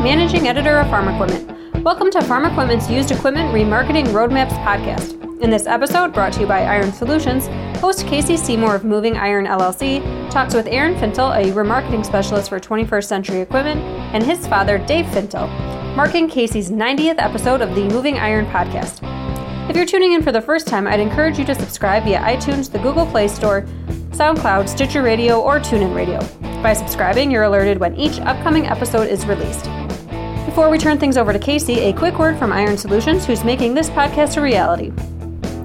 Managing Editor of Farm Equipment. Welcome to Farm Equipment's Used Equipment Remarketing Roadmaps podcast. In this episode, brought to you by Iron Solutions, host Casey Seymour of Moving Iron LLC talks with Aaron Fintel, a remarketing specialist for 21st Century Equipment, and his father, Dave Fintel, marking Casey's 90th episode of the Moving Iron podcast. If you're tuning in for the first time, I'd encourage you to subscribe via iTunes, the Google Play Store, SoundCloud, Stitcher Radio, or TuneIn Radio. By subscribing, you're alerted when each upcoming episode is released. Before we turn things over to Casey, a quick word from Iron Solutions, who's making this podcast a reality.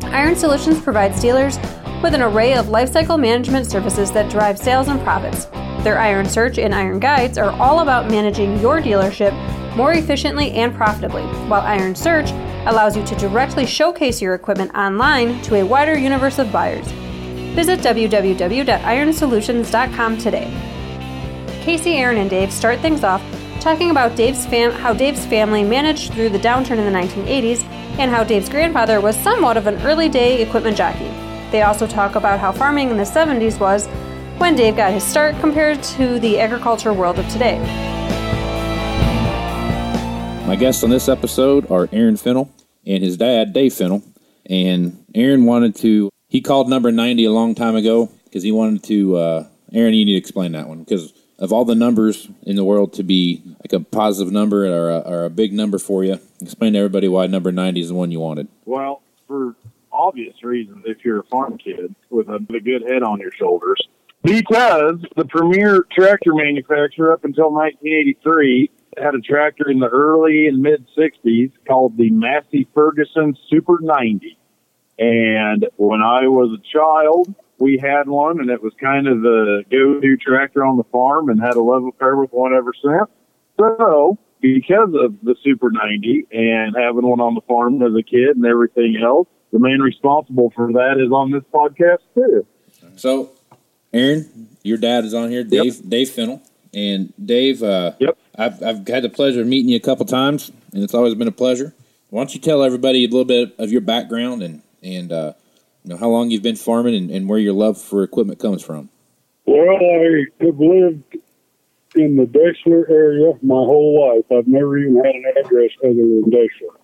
Iron Solutions provides dealers with an array of lifecycle management services that drive sales and profits. Their Iron Search and Iron Guides are all about managing your dealership more efficiently and profitably, while Iron Search allows you to directly showcase your equipment online to a wider universe of buyers. Visit www.ironsolutions.com today. Casey, Aaron, and Dave start things off talking about Dave's fam- how Dave's family managed through the downturn in the 1980s and how Dave's grandfather was somewhat of an early day equipment jockey. They also talk about how farming in the 70s was when Dave got his start compared to the agriculture world of today. My guests on this episode are Aaron Fintel and his dad, Dave Fintel. And Aaron wanted to, he called number 90 a long time ago because he wanted to, uh, Aaron, you need to explain that one because of all the numbers in the world to be like a positive number or a, or a big number for you, explain to everybody why number 90 is the one you wanted. Well, for obvious reasons, if you're a farm kid with a, a good head on your shoulders, because the premier tractor manufacturer up until 1983 had a tractor in the early and mid 60s called the Massey Ferguson Super 90. And when I was a child, we had one, and it was kind of the go-to tractor on the farm, and had a love affair with one ever since. So, because of the Super 90 and having one on the farm as a kid and everything else, the man responsible for that is on this podcast too. So, Aaron, your dad is on here, Dave yep. Dave Fintel, and Dave. Uh, yep. I've I've had the pleasure of meeting you a couple times, and it's always been a pleasure. Why don't you tell everybody a little bit of your background and and uh, you know, how long you've been farming and, and where your love for equipment comes from. Well, I have lived in the Deshler area my whole life. I've never even had an address other than Deshler.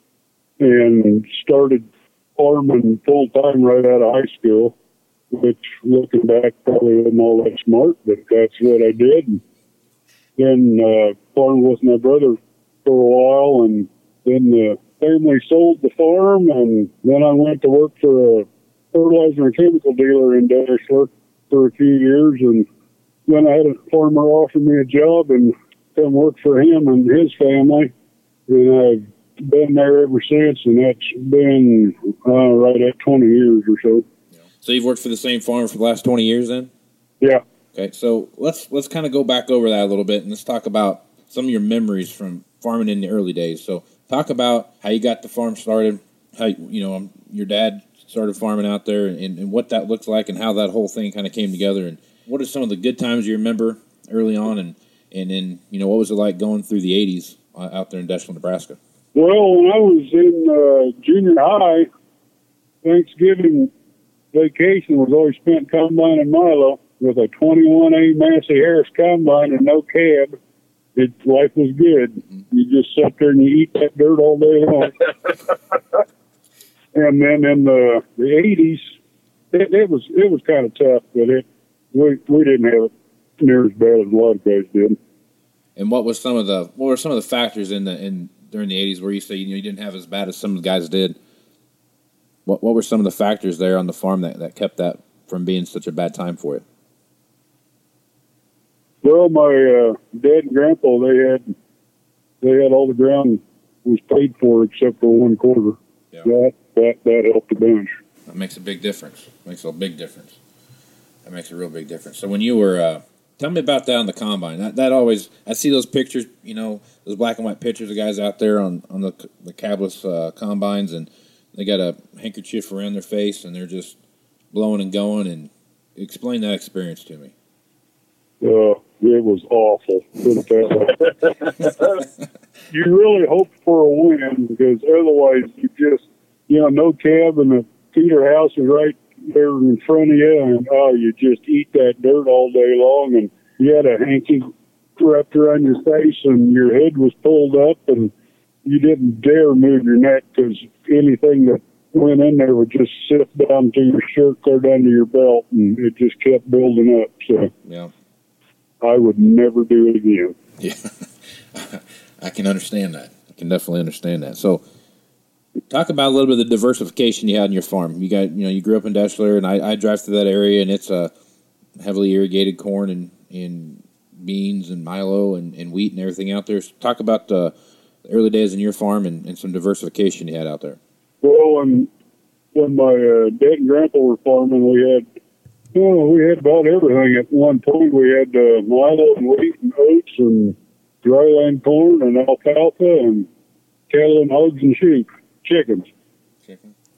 And started farming full time right out of high school, which looking back probably wasn't all that smart, but that's what I did. And then uh, farmed with my brother for a while, and then the family sold the farm, and then I went to work for a fertilizer and chemical dealer in Deshler for a few years, and then I had a farmer offer me a job and come work for him and his family, and I've been there ever since, and that's been uh, right at 20 years or so. So you've worked for the same farm for the last 20 years, then? Yeah. Okay, so let's let's kind of go back over that a little bit, and let's talk about some of your memories from farming in the early days. So talk about how you got the farm started, how you know um, your dad started farming out there and, and what that looked like and how that whole thing kind of came together and what are some of the good times you remember early on and and then you know what was it like going through the 80s uh, out there in Deshler, Nebraska? Well, when I was in uh, junior high, Thanksgiving vacation was always spent combining Milo with a 21A Massey Harris combine and no cab. It life was good. Mm-hmm. You just sit there and you eat that dirt all day long. And then in the the eighties, it, it was it was kind of tough, but it we we didn't have it near as bad as a lot of guys did. And what was some of the what were some of the factors in the in during the eighties where you say you know you didn't have as bad as some of the guys did? What what were some of the factors there on the farm that, that kept that from being such a bad time for you? Well, my uh, dad and grandpa they had they had all the ground was paid for except for one quarter. Yeah. That that that helped the bunch. That makes a big difference. Makes a big difference. That makes a real big difference. So when you were, uh, tell me about that on the combine. That, that always, I see those pictures. You know, those black and white pictures of guys out there on on the the cabless uh, combines, and they got a handkerchief around their face, and they're just blowing and going. And explain that experience to me. Uh, it was awful. you really hoped for a win because otherwise you just you know, no cab and the feeder house is right there in front of you, and oh, you just eat that dirt all day long. And you had a hanky wrapped around your face and your head was pulled up and you didn't dare move your neck because anything that went in there would just sift down to your shirt, clear down to your belt, and it just kept building up. So Yeah. I would never do it again. Yeah, I can understand that. I can definitely understand that. So, talk about a little bit of the diversification you had in your farm. You got, you know, you grew up in Deshler, and I, I drive through that area, and it's a heavily irrigated corn and, and beans and milo and, and wheat and everything out there. So talk about the, the early days in your farm and, and some diversification you had out there. Well, when my uh, dad and grandpa were farming, we had well, we had about everything. At one point, we had uh, milo and wheat and oats and dryland corn and alfalfa and cattle and hogs and sheep, chickens.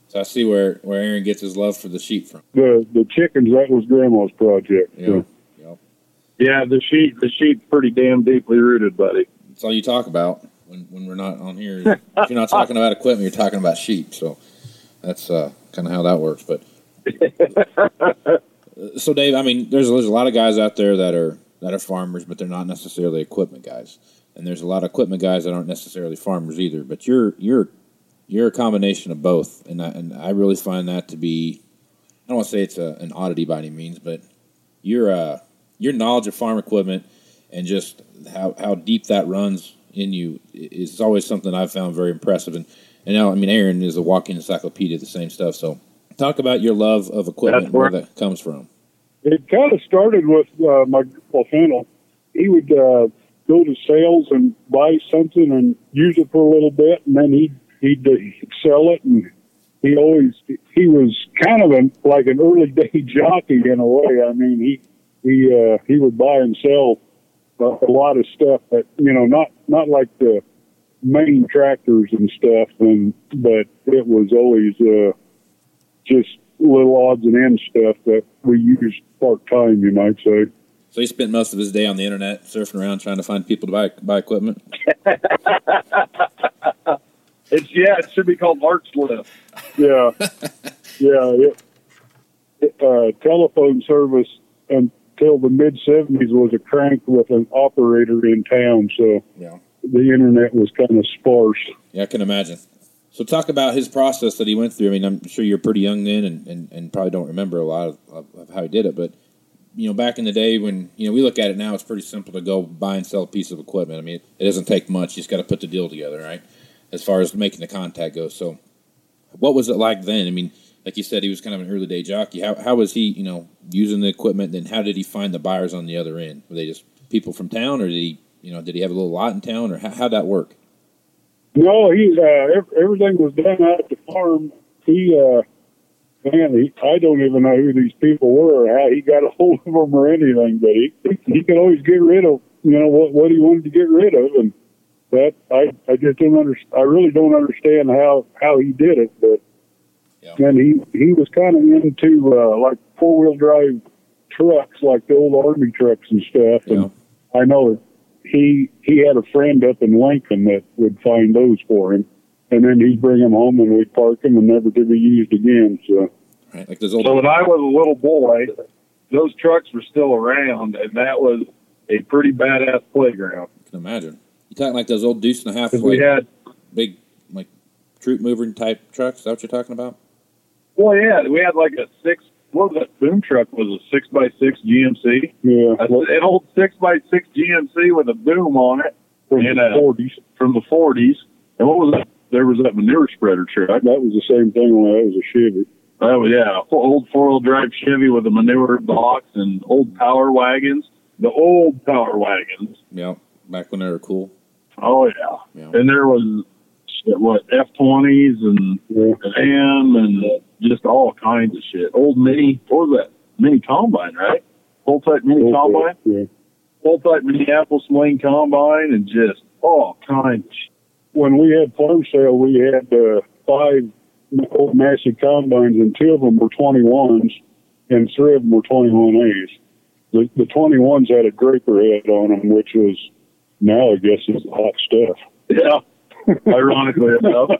So I see where, where Aaron gets his love for the sheep from. The the chickens that was grandma's project. Yeah. So, Yep. Yeah, the sheep the sheep's pretty damn deeply rooted, buddy. That's all you talk about when, when we're not on here. if you're not talking about equipment, you're talking about sheep. So that's uh, kind of how that works. But so, Dave, I mean, there's there's a lot of guys out there that are that are farmers, but they're not necessarily equipment guys. And there's a lot of equipment guys that aren't necessarily farmers either. But you're you're you're a combination of both, and I, and I really find that to be I don't want to say it's a, an oddity by any means, but your uh, your knowledge of farm equipment and just how, how deep that runs in you is always something I've found very impressive. And and now I mean Aaron is a walking encyclopedia of the same stuff. So talk about your love of equipment and where that comes from. It kind of started with uh, my grandpa Fintel. He would uh, go to sales and buy something and use it for a little bit, and then he'd he'd, uh, sell it. And he always he was kind of an, like an early day jockey in a way. I mean, he he uh, he would buy and sell a, a lot of stuff that you know not not like the main tractors and stuff, and but it was always uh, just little odds and ends stuff that we used part time, you might say. So he spent most of his day on the internet surfing around trying to find people to buy buy equipment. It's yeah, it should be called Mark's Lift. Yeah, yeah. It, it, uh, telephone service until the mid '70s was a crank with an operator in town, so Yeah. the internet was kind of sparse. Yeah, I can imagine. So talk about his process that he went through. I mean, I'm sure you're pretty young then, and, and, and probably don't remember a lot of, of, how he did it. But you know, back in the day when you know we look at it now, it's pretty simple to go buy and sell a piece of equipment. I mean, it, it doesn't take much. You just got to put the deal together, right? As far as making the contact goes. So, what was it like then? I mean, like you said, he was kind of an early day jockey. How how was he, you know, using the equipment? Then how did he find the buyers on the other end? Were they just people from town, or did he, you know, did he have a little lot in town, or how how'd that work? No, he uh, everything was done out at the farm. He, uh, man, he, I don't even know who these people were or how he got a hold of them or anything. But he he could always get rid of you know what what he wanted to get rid of, and that I I just don't understand. I really don't understand how how he did it. But Yeah. and he he was kind of into uh, like four wheel drive trucks, like the old army trucks and stuff. And know, I know he he had a friend up in Lincoln that would find those for him, and then he'd bring them home and we'd park them and never to be used again. So right? Like those old. So when I was a little boy, those trucks were still around, and that was a pretty badass playground. I can imagine. You talking like those old deuce and a half, like we had, big, like troop mover type trucks. Is that what you're talking about? well, yeah, we had like a six. What was that boom truck? Was a six by six GMC? yeah, A- An old six by six GMC with a boom on it from and, the uh, forties, from the forties. And what was that? There was that manure spreader truck. that was the same thing when I was a Chevy. Oh yeah, old four wheel drive Chevy with a manure box and old power wagons. The old power wagons. Yeah, back when they were cool. Oh yeah. Yeah. And there was what F twenties and Yeah, an M and just all kinds of shit. Old mini, what was that? Mini combine, right? Full type mini combine, yeah. full type Minneapolis Wayne combine, and just all kinds. Of shit. When we had farm sale, we had uh, five old Massey combines, and two of them were twenty ones, and three of them were twenty one A's. The the twenty ones had a draper head on them, which was now I guess is hot stuff. Yeah. Ironically enough.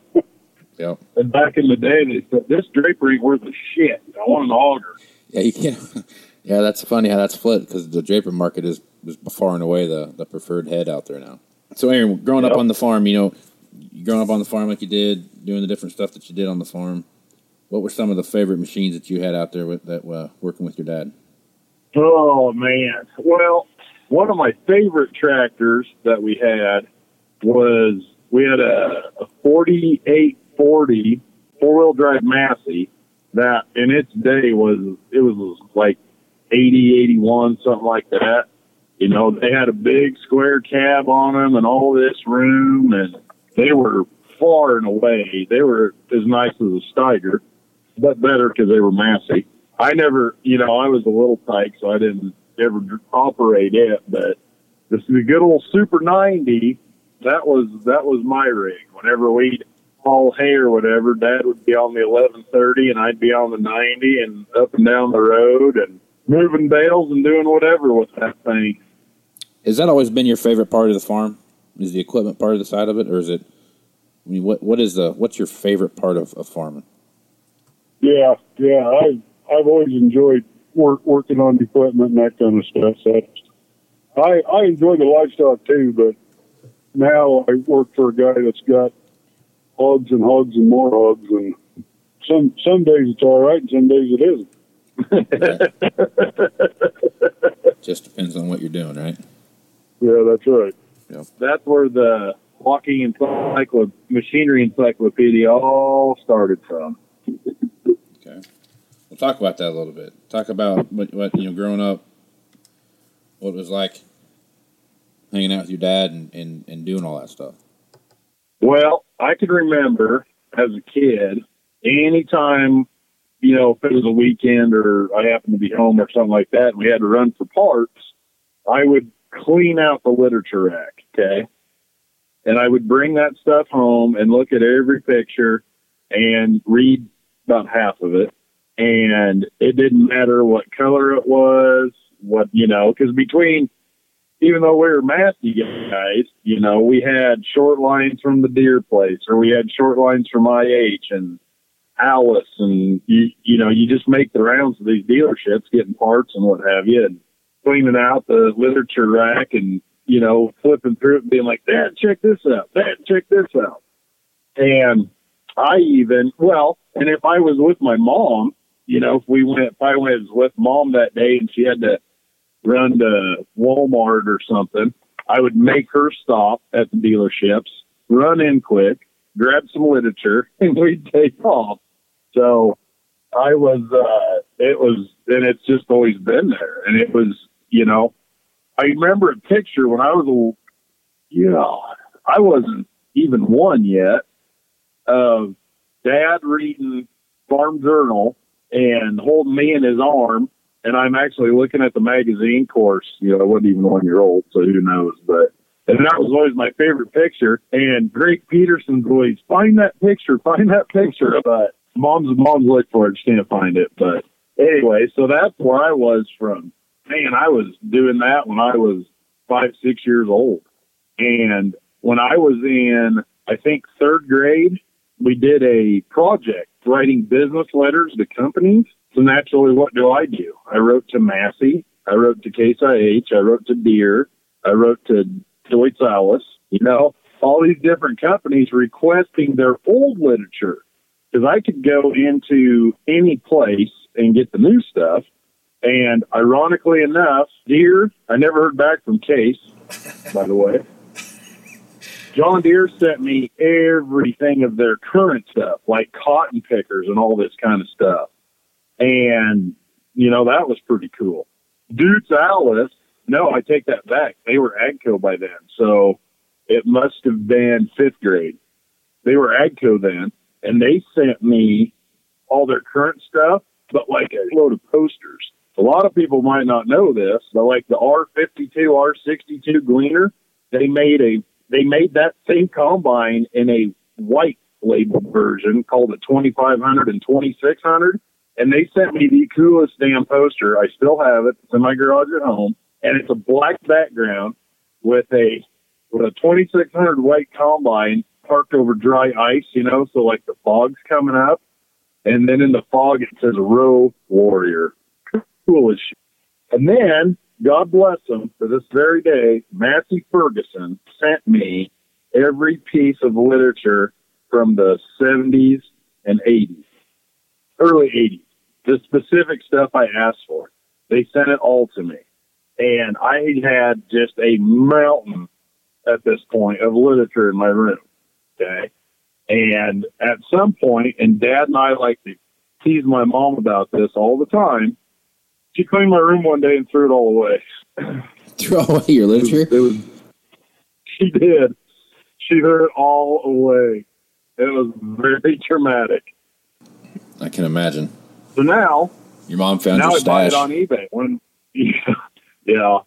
Yeah, And back in the day, they said this drapery ain't worth a shit. I want an auger. yeah, you can't. Yeah, that's funny how that's split because the draper market is was far and away the, the preferred head out there now. So, Aaron, growing Yep. up on the farm, you know, growing up on the farm like you did, doing the different stuff that you did on the farm, what were some of the favorite machines that you had out there with that uh, working with your dad? Oh man. Well, one of my favorite tractors that we had was we had a, a 4840 four wheel drive Massey that in its day was it was like 80, 81, something like that. You know, they had a big square cab on them and all this room and they were far and away. They were as nice as a Steiger, but better because they were Massey. I never, you know, I was a little tyke, so I didn't ever operate it. But this is the good old Super 90. That was that was my rig. Whenever we'd haul hay or whatever, Dad would be on the 1130, and I'd be on the 90, and up and down the road, and moving bales and doing whatever with that thing. Has that always been your favorite part of the farm? Is the equipment part of the side of it, or is it? I mean, what what is the what's your favorite part of, of farming? Yeah, yeah. I I've always enjoyed work, working on equipment and that kind of stuff. So I I enjoy the livestock too, but now I work for a guy that's got hogs and hogs and more hogs, and some some days it's all right, and some days it isn't. Just depends on what you're doing, right? Yeah, that's right. Yep. That's where the walking encyclo- machinery encyclopedia all started from. Okay. We'll talk about that a little bit. Talk about what, what you know, growing up, what it was like hanging out with your dad and, and, and doing all that stuff. Well, I can remember as a kid, anytime, you know, if it was a weekend or I happened to be home or something like that, and we had to run for parts, I would clean out the literature rack, okay? And I would bring that stuff home and look at every picture and read about half of it. And it didn't matter what color it was, what, you know, because between even though we were Massey guys, you know, we had short lines from the Deere place or we had short lines from IH and Allis and you, you know, you just make the rounds of these dealerships getting parts and what have you and cleaning out the literature rack and, you know, flipping through it and being like, Dad, check this out. Dad, check this out. And I even, well, and if I was with my mom, you know, if we went, if I was with mom that day and she had to run to Walmart or something, I would make her stop at the dealerships, run in quick, grab some literature, and we'd take off. So I was, uh, it was, and it's just always been there. And it was, you know, I remember a picture when I was a, you know, I wasn't even one yet of dad reading Farm Journal and holding me in his arm and I'm actually looking at the magazine course. You know, I wasn't even one year old, so who knows? But and that was always my favorite picture. And Greg Peterson's always find that picture, find that picture. But mom's mom's look for it, just can't find it. But anyway, so that's where I was from. Man, I was doing that when I was five, six years old. And when I was in, I think third grade, we did a project writing business letters to companies. So naturally, what do I do? I wrote to Massey. I wrote to Case IH. I wrote to Deere. I wrote to Deutz Allis. You know, all these different companies requesting their old literature because I could go into any place and get the new stuff. And ironically enough, Deere, I never heard back from Case, by the way. John Deere sent me everything of their current stuff, like cotton pickers and all this kind of stuff. And, you know, that was pretty cool. Deutz Allis, no, I take that back. They were AGCO by then. So it must have been fifth grade. They were AGCO then, and they sent me all their current stuff, but like a load of posters. A lot of people might not know this, but like the R52, R62 Gleaner, they made a they made that same combine in a white labeled version called the 2500 and 2600 and they sent me the coolest damn poster. I still have it. It's in my garage at home, and it's a black background with a with a 2600 white combine parked over dry ice. You know, so like the fog's coming up, and then in the fog it says "Row Warrior." Cool as shit. And then God bless him, for this very day, Massey Ferguson sent me every piece of literature from the 70s and 80s, early 80s, the specific stuff I asked for. They sent it all to me. And I had just a mountain at this point of literature in my room. Okay. And at some point, and dad and I like to tease my mom about this all the time, she cleaned my room one day and threw it all away. Throw away your literature? It was, she did. She threw it all away. It was very traumatic. I can imagine. So now, Your mom found now your I buy it on eBay. When yeah, yeah,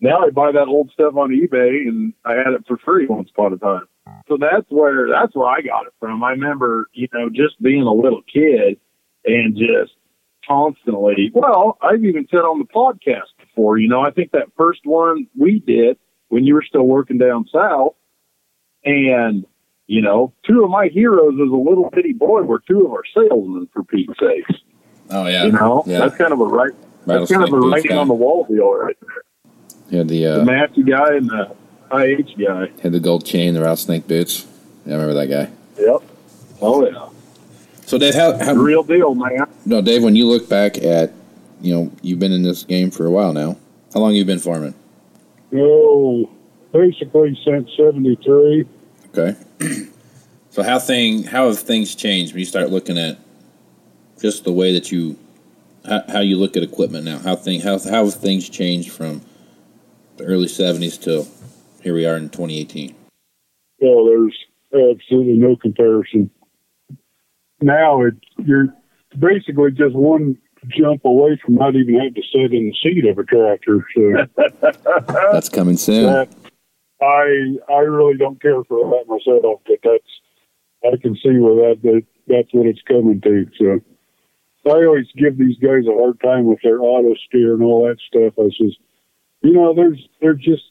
now I buy that old stuff on eBay, and I had it for free once upon a time. So that's where that's where I got it from. I remember, you know, just being a little kid and just constantly. Well, I've even said on the podcast before. You know, I think that first one we did when you were still working down south, and you know, two of my heroes as a little bitty boy were two of our salesmen for Pete's sake. oh, yeah. You know, yeah. that's kind of a right. That's kind of a writing guy. on the wall deal right there. Had the, uh, The Massey guy and the IH guy. had the gold chain, the rattlesnake boots. Yeah, I remember that guy. Yep. Oh yeah. So, Dave, how, how, Real deal, man. no, Dave, when you look back at, you know, you've been in this game for a while now. How long you been farming? Oh, basically since '73. Okay. so how thing how have things changed when you start looking at just the way that you how, how you look at equipment now? How thing how how have things changed from the early seventies till here we are in twenty eighteen? Well, there's absolutely no comparison. Now it you're basically just one jump away from not even having to sit in the seat of a tractor. So That's coming soon. that I I really don't care for that myself, but that's I can see where that, that that's what it's coming to. So I always give these guys a hard time with their auto steer and all that stuff. I says, you know, there's there's just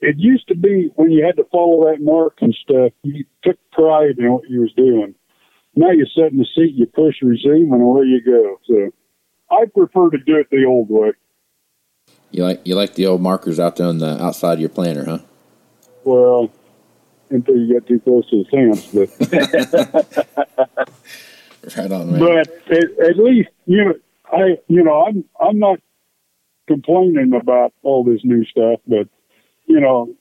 it used to be when you had to follow that mark and stuff, you took pride in what you was doing. Now you sit in the seat, you push resume, and away you go. So I prefer to do it the old way. You like you like the old markers out there on the outside of your planter, huh? Well, until you get too close to the fence, but Right on, man. but at, at least you know I you know I'm I'm not complaining about all this new stuff, but you know,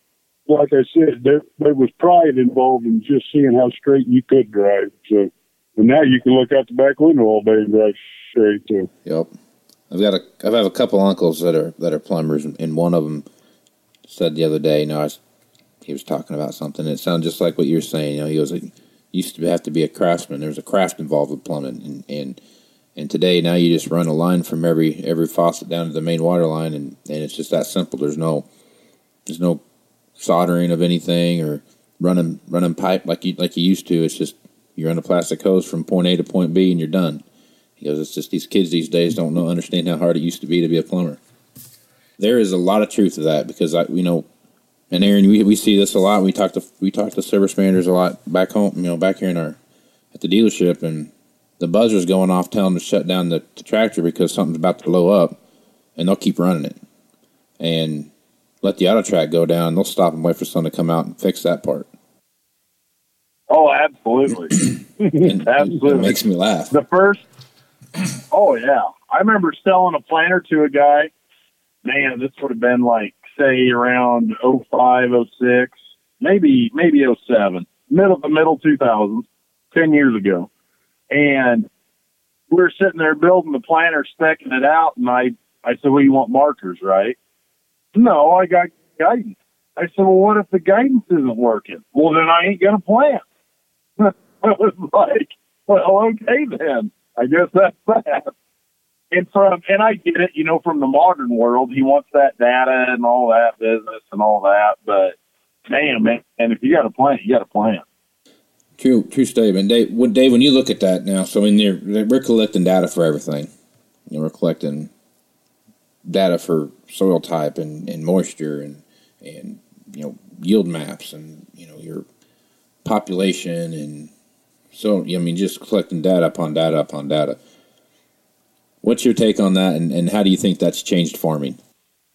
like I said, there there was pride involved in just seeing how straight you could drive. So, and now you can look out the back window all day and drive straight. So, Yep. I've got a I've have a couple uncles that are that are plumbers, and one of them said the other day, you know, I was, he was talking about something. And it sounded just like what you're saying. You know, he goes, it used to have to be a craftsman. There's a craft involved with plumbing, and and and today now you just run a line from every every faucet down to the main water line, and and it's just that simple. There's no there's no soldering of anything or running running pipe like you like you used to. It's just you run a plastic hose from point A to point B, and you're done. He goes, it's just these kids these days don't know understand how hard it used to be to be a plumber. There is a lot of truth to that because I, you know, and Aaron, we, we see this a lot. We talk to we talk to service managers a lot back home, you know, back here in our at the dealership, and the buzzer's going off telling them to shut down the, the tractor because something's about to blow up, and they'll keep running it, and let the auto track go down. They'll stop and wait for someone to come out and fix that part. Oh, absolutely. Absolutely. it makes me laugh. the first. Oh yeah, I remember selling a planter to a guy. Man, this would have been like say around oh five, oh six, maybe maybe oh seven, middle of the middle two thousands, ten years ago, and we were sitting there building the planter, specking it out, and I I said, "Well, you want markers, right?" No, I got guidance. I said, "Well, what if the guidance isn't working?" Well, then I ain't gonna plant. I was like, "Well, okay then." I guess that's that. And from and I get it, you know, from the modern world, he wants that data and all that business and all that. But damn, man, and if you got a plan, you got a plan. True, true statement, Dave. When, Dave, when you look at that now, so in there, we're collecting data for everything. You know, we're collecting data for soil type and, and moisture and and you know yield maps and you know your population and so I mean just collecting data upon data upon data. What's your take on that, and, and how do you think that's changed farming?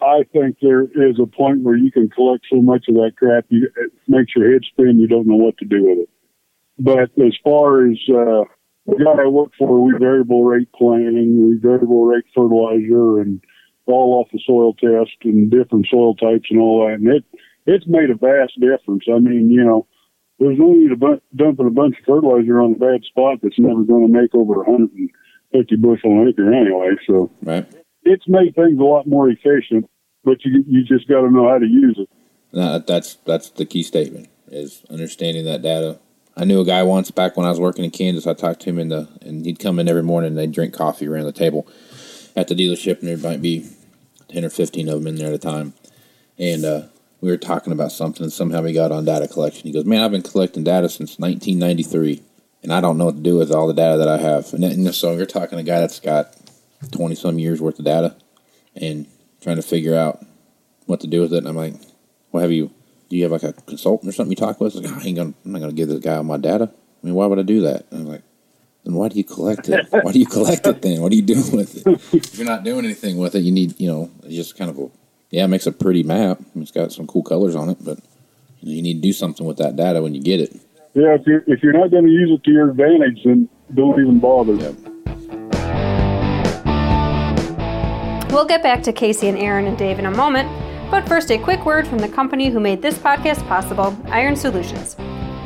I think there is a point where you can collect so much of that crap, you, it makes your head spin. You don't know what to do with it. But as far as uh, the guy I work for, we variable rate planting, we variable rate fertilizer, and all off the soil test and different soil types and all that. And it it's made a vast difference. I mean, you know, there's no need of dumping a bunch of fertilizer on a bad spot that's never going to make over 150 bushel an acre anyway. So right. it's made things a lot more efficient, but you you just got to know how to use it. No, that's that's the key statement is understanding that data. I knew a guy once back when I was working in Kansas. I talked to him in the and he'd come in every morning and they'd drink coffee around the table at the dealership, and there might be ten or fifteen of them in there at a time. And uh, we were talking about something, and somehow we got on data collection. He goes, "Man, I've been collecting data since 1993, and I don't know what to do with all the data that I have." And, and so you're talking to a guy that's got 20 some years worth of data, and trying to figure out what to do with it. And I'm like, "What have you? Do you have like a consultant or something you talk with?" Like, I ain't gonna, I'm not gonna give this guy all my data. I mean, why would I do that? And I'm like, then why do you collect it? Why do you collect it then? What are you doing with it? If you're not doing anything with it, you need, you know, just kind of a yeah, it makes a pretty map. It's got some cool colors on it, but you need to do something with that data when you get it. Yeah, if you're if you're not going to use it to your advantage, then don't even bother. Yep. We'll get back to Casey and Aaron and Dave in a moment, but first, a quick word from the company who made this podcast possible Iron Solutions.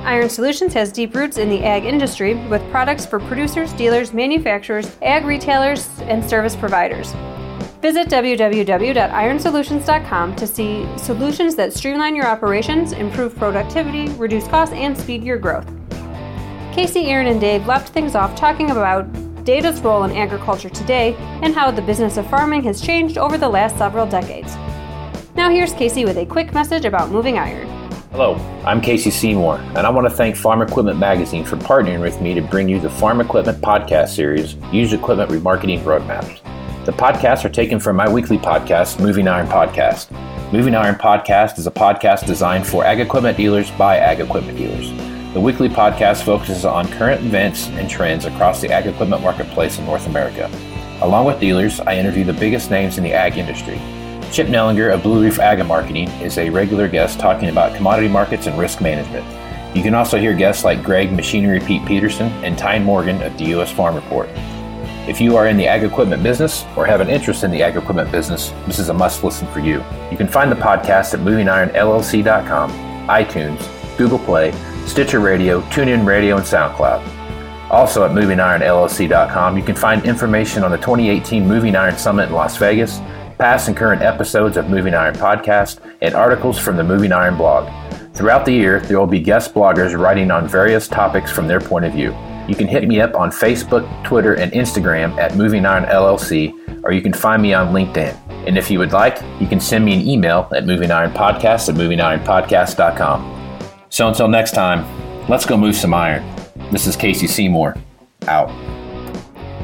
Iron Solutions has deep roots in the ag industry with products for producers, dealers, manufacturers, ag retailers, and service providers. Visit www.ironsolutions.com to see solutions that streamline your operations, improve productivity, reduce costs, and speed your growth. Casey, Aaron, and Dave left things off talking about data's role in agriculture today and how the business of farming has changed over the last several decades. Now, here's Casey with a quick message about moving iron. Hello, I'm Casey Seymour, and I want to thank Farm Equipment Magazine for partnering with me to bring you the Farm Equipment podcast series, Used Equipment Remarketing Roadmaps. The podcasts are taken from my weekly podcast, Moving Iron Podcast. Moving Iron Podcast is a podcast designed for ag equipment dealers by ag equipment dealers. The weekly podcast focuses on current events and trends across the ag equipment marketplace in North America. Along with dealers, I interview the biggest names in the ag industry. Chip Nellinger of Blue Reef Ag Marketing is a regular guest talking about commodity markets and risk management. You can also hear guests like Greg Machinery Pete Peterson and Tyne Morgan of the U.S. Farm Report. If you are in the ag equipment business or have an interest in the ag equipment business, this is a must listen for you. You can find the podcast at movingironllc.com, iTunes, Google Play, Stitcher Radio, TuneIn Radio, and SoundCloud. Also at movingironllc.com, you can find information on the 2018 Moving Iron Summit in Las Vegas, past and current episodes of Moving Iron Podcast, and articles from the Moving Iron blog. Throughout the year, there will be guest bloggers writing on various topics from their point of view. You can hit me up on Facebook, Twitter, and Instagram at Moving Iron LLC, or you can find me on LinkedIn. And if you would like, you can send me an email at movingironpodcast at movingironpodcast.com. So until next time, let's go move some iron. This is Casey Seymour. Out.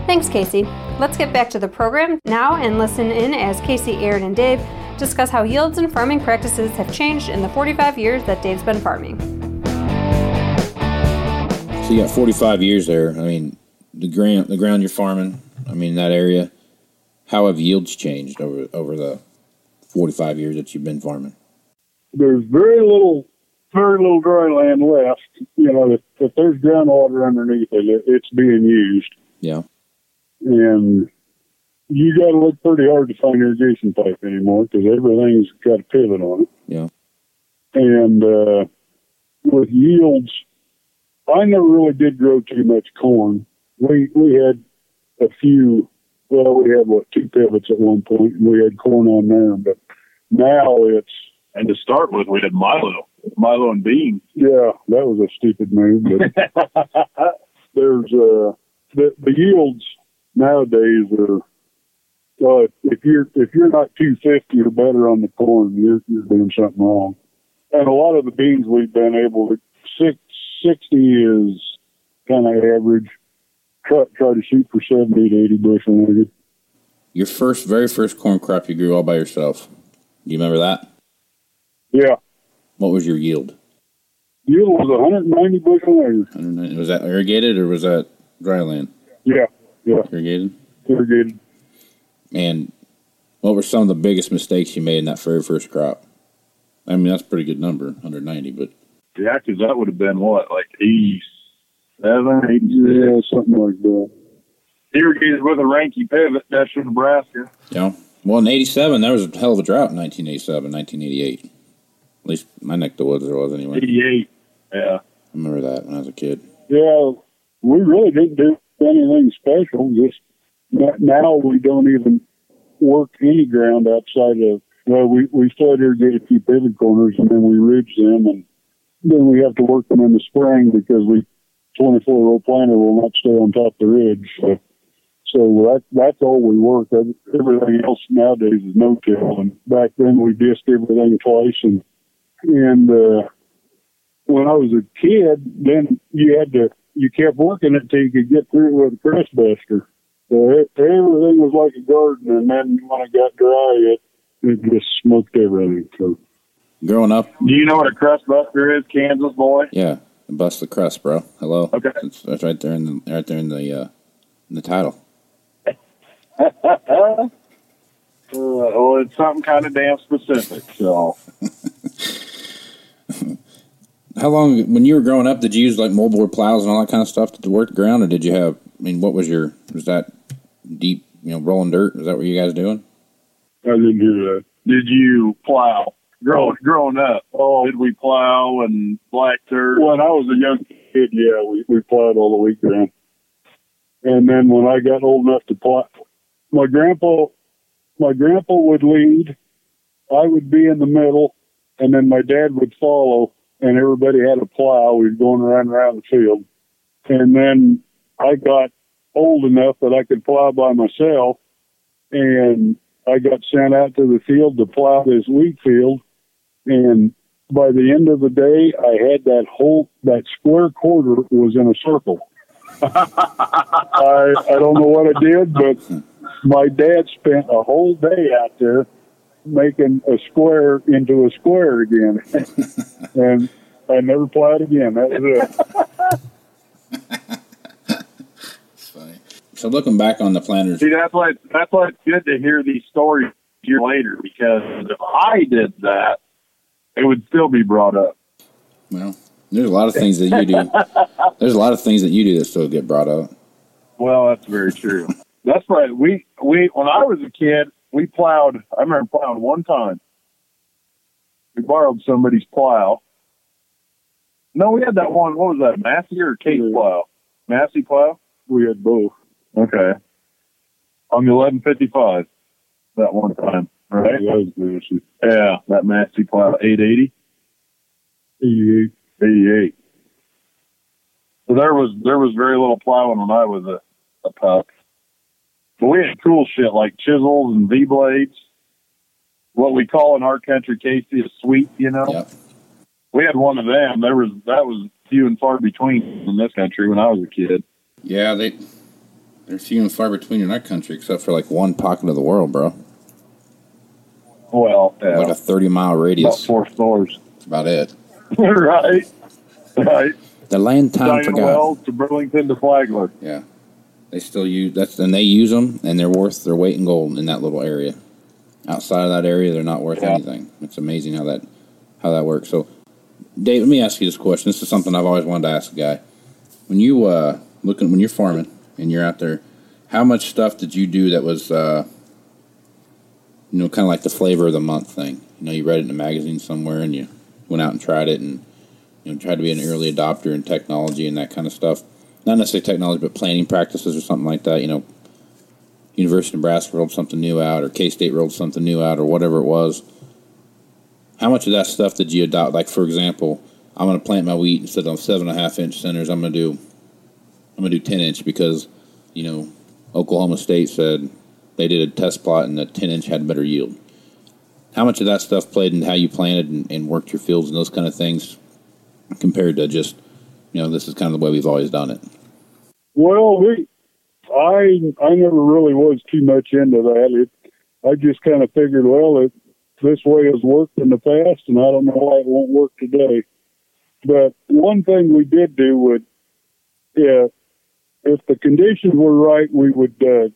Thanks, Casey. Let's get back to the program now and listen in as Casey, Aaron, and Dave discuss how yields and farming practices have changed in the 45 years that Dave's been farming. So you got 45 years there. I mean, the ground, the ground you're farming. I mean, that area. How have yields changed over over the 45 years that you've been farming? There's very little, very little dry land left. You know, if, if there's groundwater underneath it, it's being used. Yeah. And you got to look pretty hard to find irrigation pipe anymore because everything's got a pivot on it. Yeah. And uh, with yields I never really did grow too much corn. We we had a few. Well, we had what two pivots at one point, and we had corn on there. But now it's and to start with, we had Milo, Milo and beans. Yeah, that was a stupid move. But there's uh the the yields nowadays are. Uh, if you're if you're not 250 or better on the corn, you're you're doing something wrong. And a lot of the beans we've been able to six 60 is kind of average. Try, try to shoot for 70 to 80 bushel acre. Your first, very first corn crop you grew all by yourself. Do you remember that? Yeah. What was your yield? Yield was 190 bushel acre. Was that irrigated or was that dry land? Yeah, yeah. Irrigated? Irrigated. And What were some of the biggest mistakes you made in that very first crop? I mean, that's a pretty good number, 190, but Yeah, 'cause that would have been what, like 87, 86? Yeah, something like that. Irrigated with a Reinke pivot. That's from Nebraska. yeah. Well, in 87, there was a hell of a drought in 1987, 1988. At least my neck of the woods there was anyway. 88. Yeah. I remember that when I was a kid. Yeah, we really didn't do anything special. Just now we don't even work any ground outside of. Well, we we flood irrigate a few pivot corners and then we ridge them, and then we have to work them in the spring because we 24 row planter will not stay on top of the ridge. So, so that that's all we work. Everything else nowadays is no till, and back then we disc everything twice and and. uh when I was a kid, then you had to you kept working it till you could get through it with a crust buster. So everything was like a garden, and then when it got dry, it it just smoked everything. So Growing up, Do you know what a crust buster is, Kansas boy? yeah, bust the crust, bro. Hello. Okay. That's, that's right there in the right there in the uh, in the title. Uh, well, it's something kind of damn specific. So How long, when you were growing up, did you use like moldboard plows and all that kind of stuff to work the ground, or did you have? I mean, what was your? Was that deep, you know, rolling dirt? Is that what you guys doing? I didn't hear that. did you plow? Growing growing up, Oh, did we plow and black dirt? when I was a young kid, yeah, we we plowed all the week round. And then when I got old enough to plow, my grandpa, my grandpa would lead, I would be in the middle, and then my dad would follow, and everybody had a plow. We were going around around the field, and then I got old enough that I could plow by myself, and I got sent out to the field to plow this wheat field, and by the end of the day, I had that whole that square quarter was in a circle. I I don't know what I did, but my dad spent a whole day out there making a square into a square again, and I never plowed again. That was it. It's funny. So looking back on the planters, See, that's why that's why it's good to hear these stories years later because if I did that, it would still be brought up. well, there's a lot of things that you do. there's a lot of things that you do that still get brought up. Well, that's very true. that's right. We we when I was a kid, we plowed. I remember plowing one time. We borrowed somebody's plow. No, we had that one. What was that? Massey or Case Yeah. plow? Massey plow. We had both. Okay. On the eleven fifty five. That one time, right? That was nasty. Yeah, that Massey plow, eight eighty. 88. 88. So there was there was very little plowing when I was a, a pup. But we had cool shit like chisels and V blades. What we call in our country, Casey, a sweep. You know, Yep. we had one of them. There was that was few and far between in this country when I was a kid. Yeah, they they're few and far between in our country, except for like one pocket of the world, bro. Well, yeah, Like a 30 mile radius. about four stores. That's about it. right, right. The land time Diana forgot. To Burlington to Flagler. Yeah, they still use that's and they use them, and they're worth their weight in gold in that little area. Outside of that area, they're not worth Yeah. anything. It's amazing how that how that works. So, Dave, let me ask you this question. This is something I've always wanted to ask a guy. When you uh, looking when you're farming and you're out there, how much stuff did you do that was uh, you know kind of like the flavor of the month thing? You know, you read it in a magazine somewhere, and you went out and tried it, and you know tried to be an early adopter in technology and that kind of stuff not necessarily technology, but planning practices or something like that. You know, University of Nebraska rolled something new out, or K State rolled something new out, or whatever it was. How much of that stuff did you adopt? Like, for example, I'm going to plant my wheat instead of seven and a half inch centers. I'm going to do, I'm going to do ten inch because, you know, Oklahoma State said they did a test plot and the ten inch had better yield. How much of that stuff played in how you planted and, and worked your fields and those kind of things, compared to just, you know, this is kind of the way we've always done it. Well, we, I I never really was too much into that. It, I just kind of figured, well, it, this way has worked in the past, and I don't know why it won't work today. But one thing we did do would, yeah, if the conditions were right, we would uh,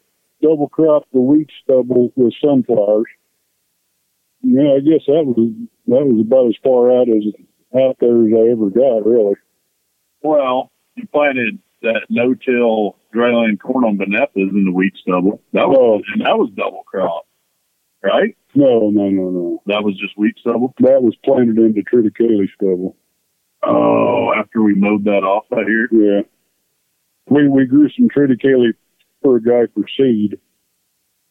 double cropped the wheat stubble with sunflowers. Yeah, I guess that was that was about as far out as out there as I ever got, really. Well, you planted that no-till dryland corn on benephas in the wheat stubble. That was oh. and that was double crop, right? No, no, no, no. That was just wheat stubble. That was planted into triticale stubble. Oh, after we mowed that off out here. Yeah. We we grew some triticale for a guy for seed,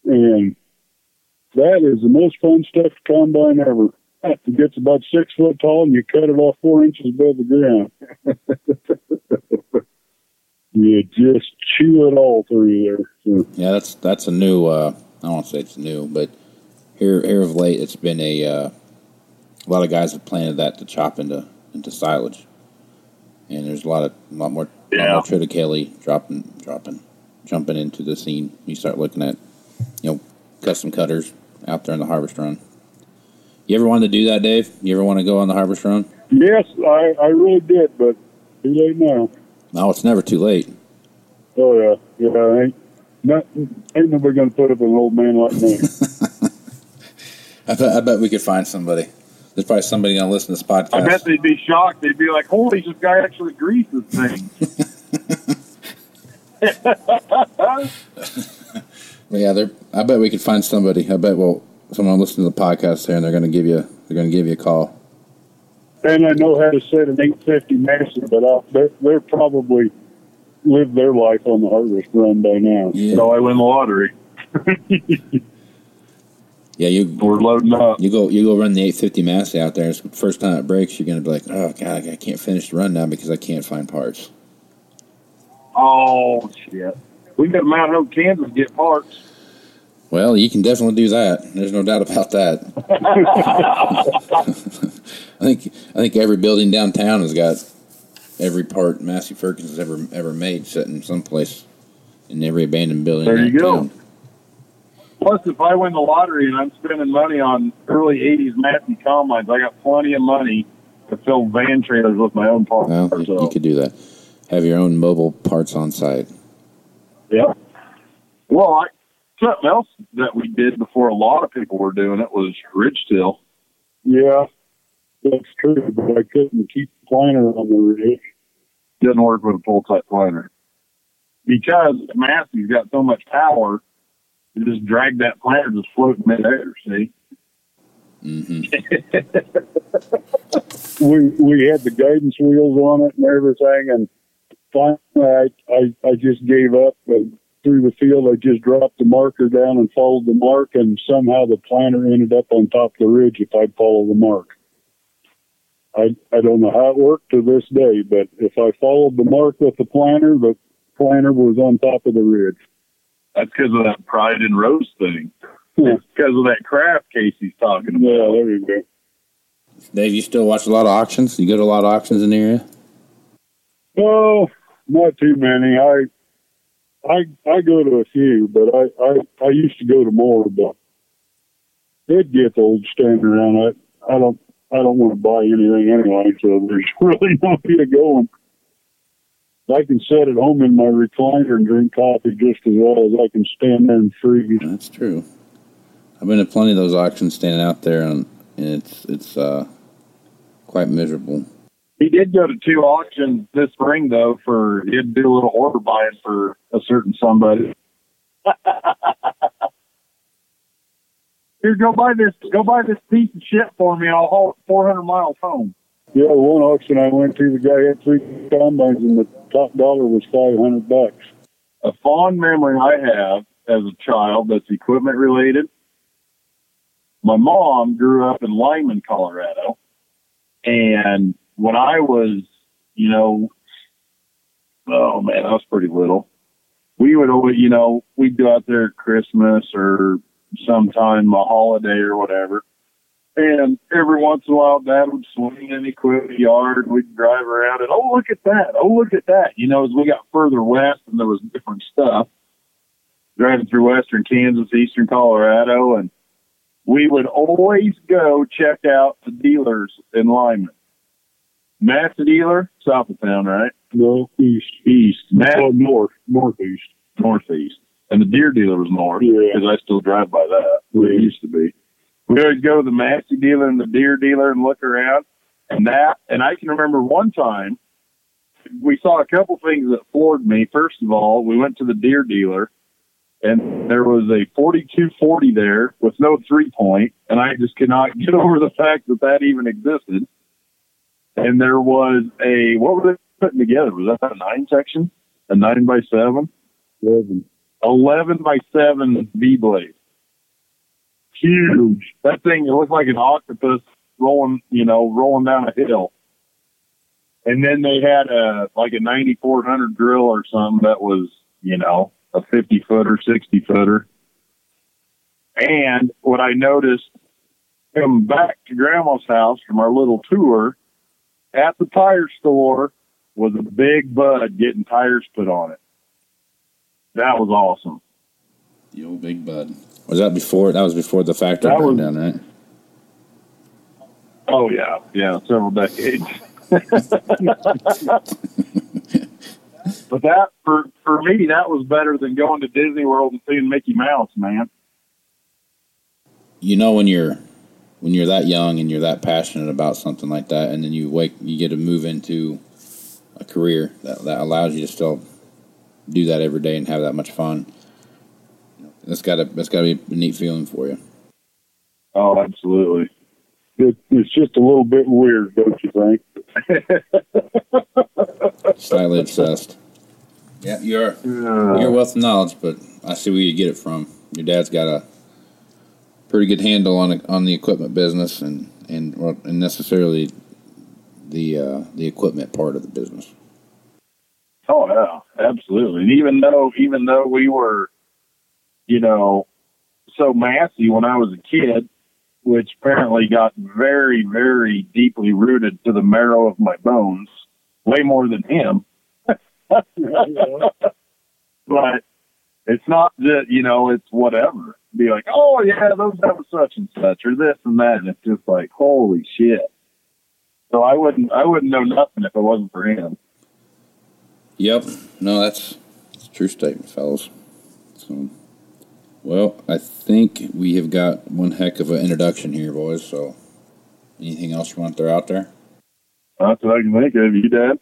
and that is the most fun stuff to combine ever. It gets about six foot tall, and you cut it off four inches above the ground. you just chew it all through there. So, Yeah, that's that's a new. Uh, I don't want to say it's new, but here here of late, it's been a uh, a lot of guys have planted that to chop into into silage, and there's a lot of a lot more, lot more triticale dropping dropping jumping into the scene. You start looking at you know custom cutters out there in the harvest run. You ever wanted to do that, Dave? You ever want to go on the harvest run? yes, I, I really did, but too late now. No, it's never too late. Oh yeah, yeah. Ain't not, ain't nobody gonna put up an old man like me. I bet, I bet we could find somebody. There's probably somebody gonna listen to this podcast. I bet they'd be shocked. They'd be like, "Holy, this guy actually greases things." Yeah, they're. I bet we could find somebody. I bet well, someone listen to the podcast there, and they're going to give you. They're going to give you a call. and I know how to set an 850 Massey, but I, they're, they're probably lived their life on the harvest run by now. Yeah, so I win the lottery. yeah. You We're loading up. you go you go run the 850 Massey out there. It's the first time it breaks, you're going to be like, oh god, I can't finish the run now because I can't find parts. Oh shit! We got Mount Hope, Kansas, to get parts. Well, you can definitely do that. There's no doubt about that. I think I think every building downtown has got every part Massey Ferguson has ever ever made sitting someplace in every abandoned building. There you go. Plus, if I win the lottery and I'm spending money on early '80s Massey combines, I got plenty of money to fill van trailers with my own parts. Well, so, you could do that. Have your own mobile parts on site. yeah. Well, I, something else that we did before a lot of people were doing it was ridge till. Yeah, that's true, but I couldn't keep the planer on the ridge. Doesn't work with a pull type planer because Massey's got so much power. You just drag that planter just floating midair. See. hmm We we had the guidance wheels on it and everything, and finally I I, I just gave up. And through the field, I just dropped the marker down and followed the mark, and somehow the planter ended up on top of the ridge if I'd follow the mark. I I don't know how it worked to this day, but if I followed the mark with the planter, the planter was on top of the ridge. That's because of that pride and rose thing. Yeah. It's because of that craft Casey's talking about. Yeah, there you go. Dave, you still watch a lot of auctions? You go to a lot of auctions in the area? Oh, not too many. I I I go to a few, but I I, I used to go to more, but it gets old standing around. I I don't I don't want to buy anything anyway, so there's really no way to going. I can sit at home in my recliner and drink coffee just as well as I can stand there and freeze. That's true. I've been to plenty of those auctions standing out there, and, and it's it's uh, quite miserable. He did go to two auctions this spring though for he had to do a little order buying for a certain somebody. Here, go buy this. Go buy this piece of shit for me. I'll haul it 400 miles home. Yeah, one auction I went to, the guy had three combines and the top dollar was five hundred bucks. A fond memory I have as a child that's equipment related. My mom grew up in Limon, Colorado, and when I was, you know, oh man, I was pretty little. We would always, you know, we'd go out there at Christmas or sometime a holiday or whatever. And every once in a while, Dad would swing in the equipment yard. We'd drive around and, oh, look at that. Oh, look at that. You know, as we got further west and there was different stuff, driving through western Kansas, eastern Colorado, and we would always go check out the dealers in Limon. Matt's a dealer, south of town, right? No, east, East. Matt, oh, north, northeast. northeast. and the Deere dealer was north Yeah. because I still drive by that where it used to be. We always go to the Massey dealer and the Deere dealer and look around, and that. And I can remember one time we saw a couple things that floored me. First of all, we went to the Deere dealer, and there was a 4240 there with no three point, and I just could not get over the fact that that even existed. And there was a what were they putting together? Was that a nine section? A nine by seven? Eleven. 11 by 7 V blade. Huge. That thing it looked like an octopus rolling, you know, rolling down a hill. And then they had a like a 9400 drill or something that was, you know, a 50 footer, 60 footer. And what I noticed coming back to grandma's house from our little tour at the tire store was a Big Bud getting tires put on it. That was awesome. The old Big Bud. Was that before? That was before the factory That burned was- down, right? Oh yeah, yeah, several decades. but that for for me, that was better than going to Disney World and seeing Mickey Mouse, man. You know when you're when you're that young and you're that passionate about something like that, and then you wake, you get to move into a career that that allows you to still do that every day and have that much fun. That's got to that's got to be a neat feeling for you. Oh, absolutely. It, it's just a little bit weird, don't you think? Slightly obsessed. Yeah, you're you're wealth of knowledge, but I see where you get it from. Your dad's got a pretty good handle on on the equipment business and and and necessarily the uh, the equipment part of the business. Oh yeah, absolutely. And even though even though we were, you know, so Massey when I was a kid, which apparently got very, very deeply rooted to the marrow of my bones, way more than him. but it's not that you know, it's whatever. Be like, oh yeah, those have such and such, or this and that, and it's just like, holy shit. So I wouldn't, I wouldn't know nothing if it wasn't for him. Yep. No, that's, that's a true statement, fellas. So, well, I think we have got one heck of an introduction here, boys. So, anything else you want to throw out there? That's what I can think of. You, Dad?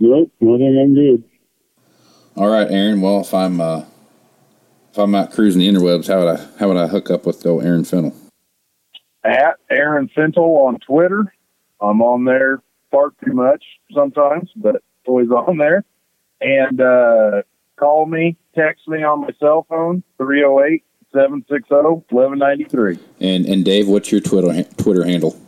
Nope, I think I'm good. All right, Aaron. Well, if I'm uh, if I'm out cruising the interwebs, how would I how would I hook up with old Aaron Fintel? At Aaron Fintel on Twitter. I'm on there far too much sometimes, but always on there. And uh, call me, text me on my cell phone, 308 760 1193. And and Dave, what's your Twitter ha- Twitter handle?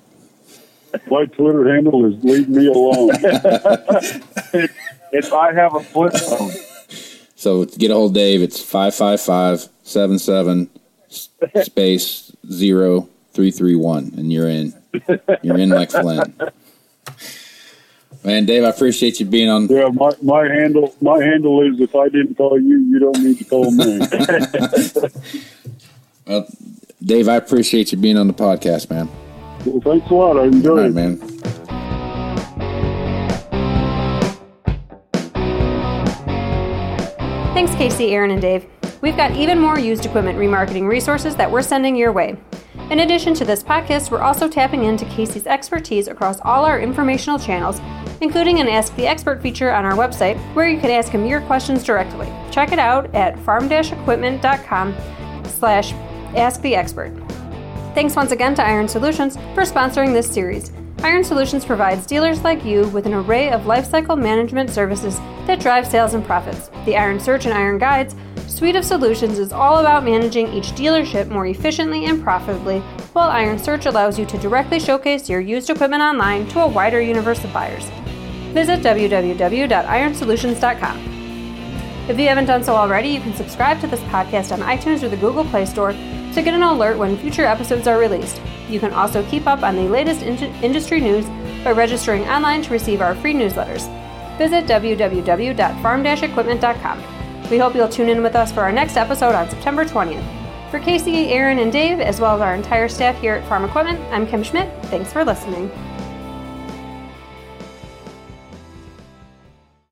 My Twitter handle is leave me alone. If I have a flip phone, So get a hold of Dave, it's 555-77 space zero three three one, and you're in. You're in like Flint. Man, Dave, I appreciate you being on. yeah, my, my handle my handle is if I didn't call you, you don't need to call me. Well, Dave, I appreciate you being on the podcast, man. well, thanks a lot. I enjoyed right, it. man. Thanks, Casey, Aaron, and Dave. We've got even more used equipment remarketing resources that we're sending your way. In addition to this podcast, we're also tapping into Casey's expertise across all our informational channels, including an Ask the Expert feature on our website, where you can ask him your questions directly. Check it out at farm-equipment.com slash ask the expert. Thanks once again to Iron Solutions for sponsoring this series. Iron Solutions provides dealers like you with an array of lifecycle management services that drive sales and profits. The Iron Search and Iron Guides suite of solutions is all about managing each dealership more efficiently and profitably, while Iron Search allows you to directly showcase your used equipment online to a wider universe of buyers. Visit www.ironsolutions.com. If you haven't done so already, you can subscribe to this podcast on iTunes or the Google Play Store to get an alert when future episodes are released. You can also keep up on the latest in- industry news by registering online to receive our free newsletters. Visit www.farm-equipment.com. We hope you'll tune in with us for our next episode on September 20th. For Casey, Aaron, and Dave, as well as our entire staff here at Farm Equipment, I'm Kim Schmidt. Thanks for listening.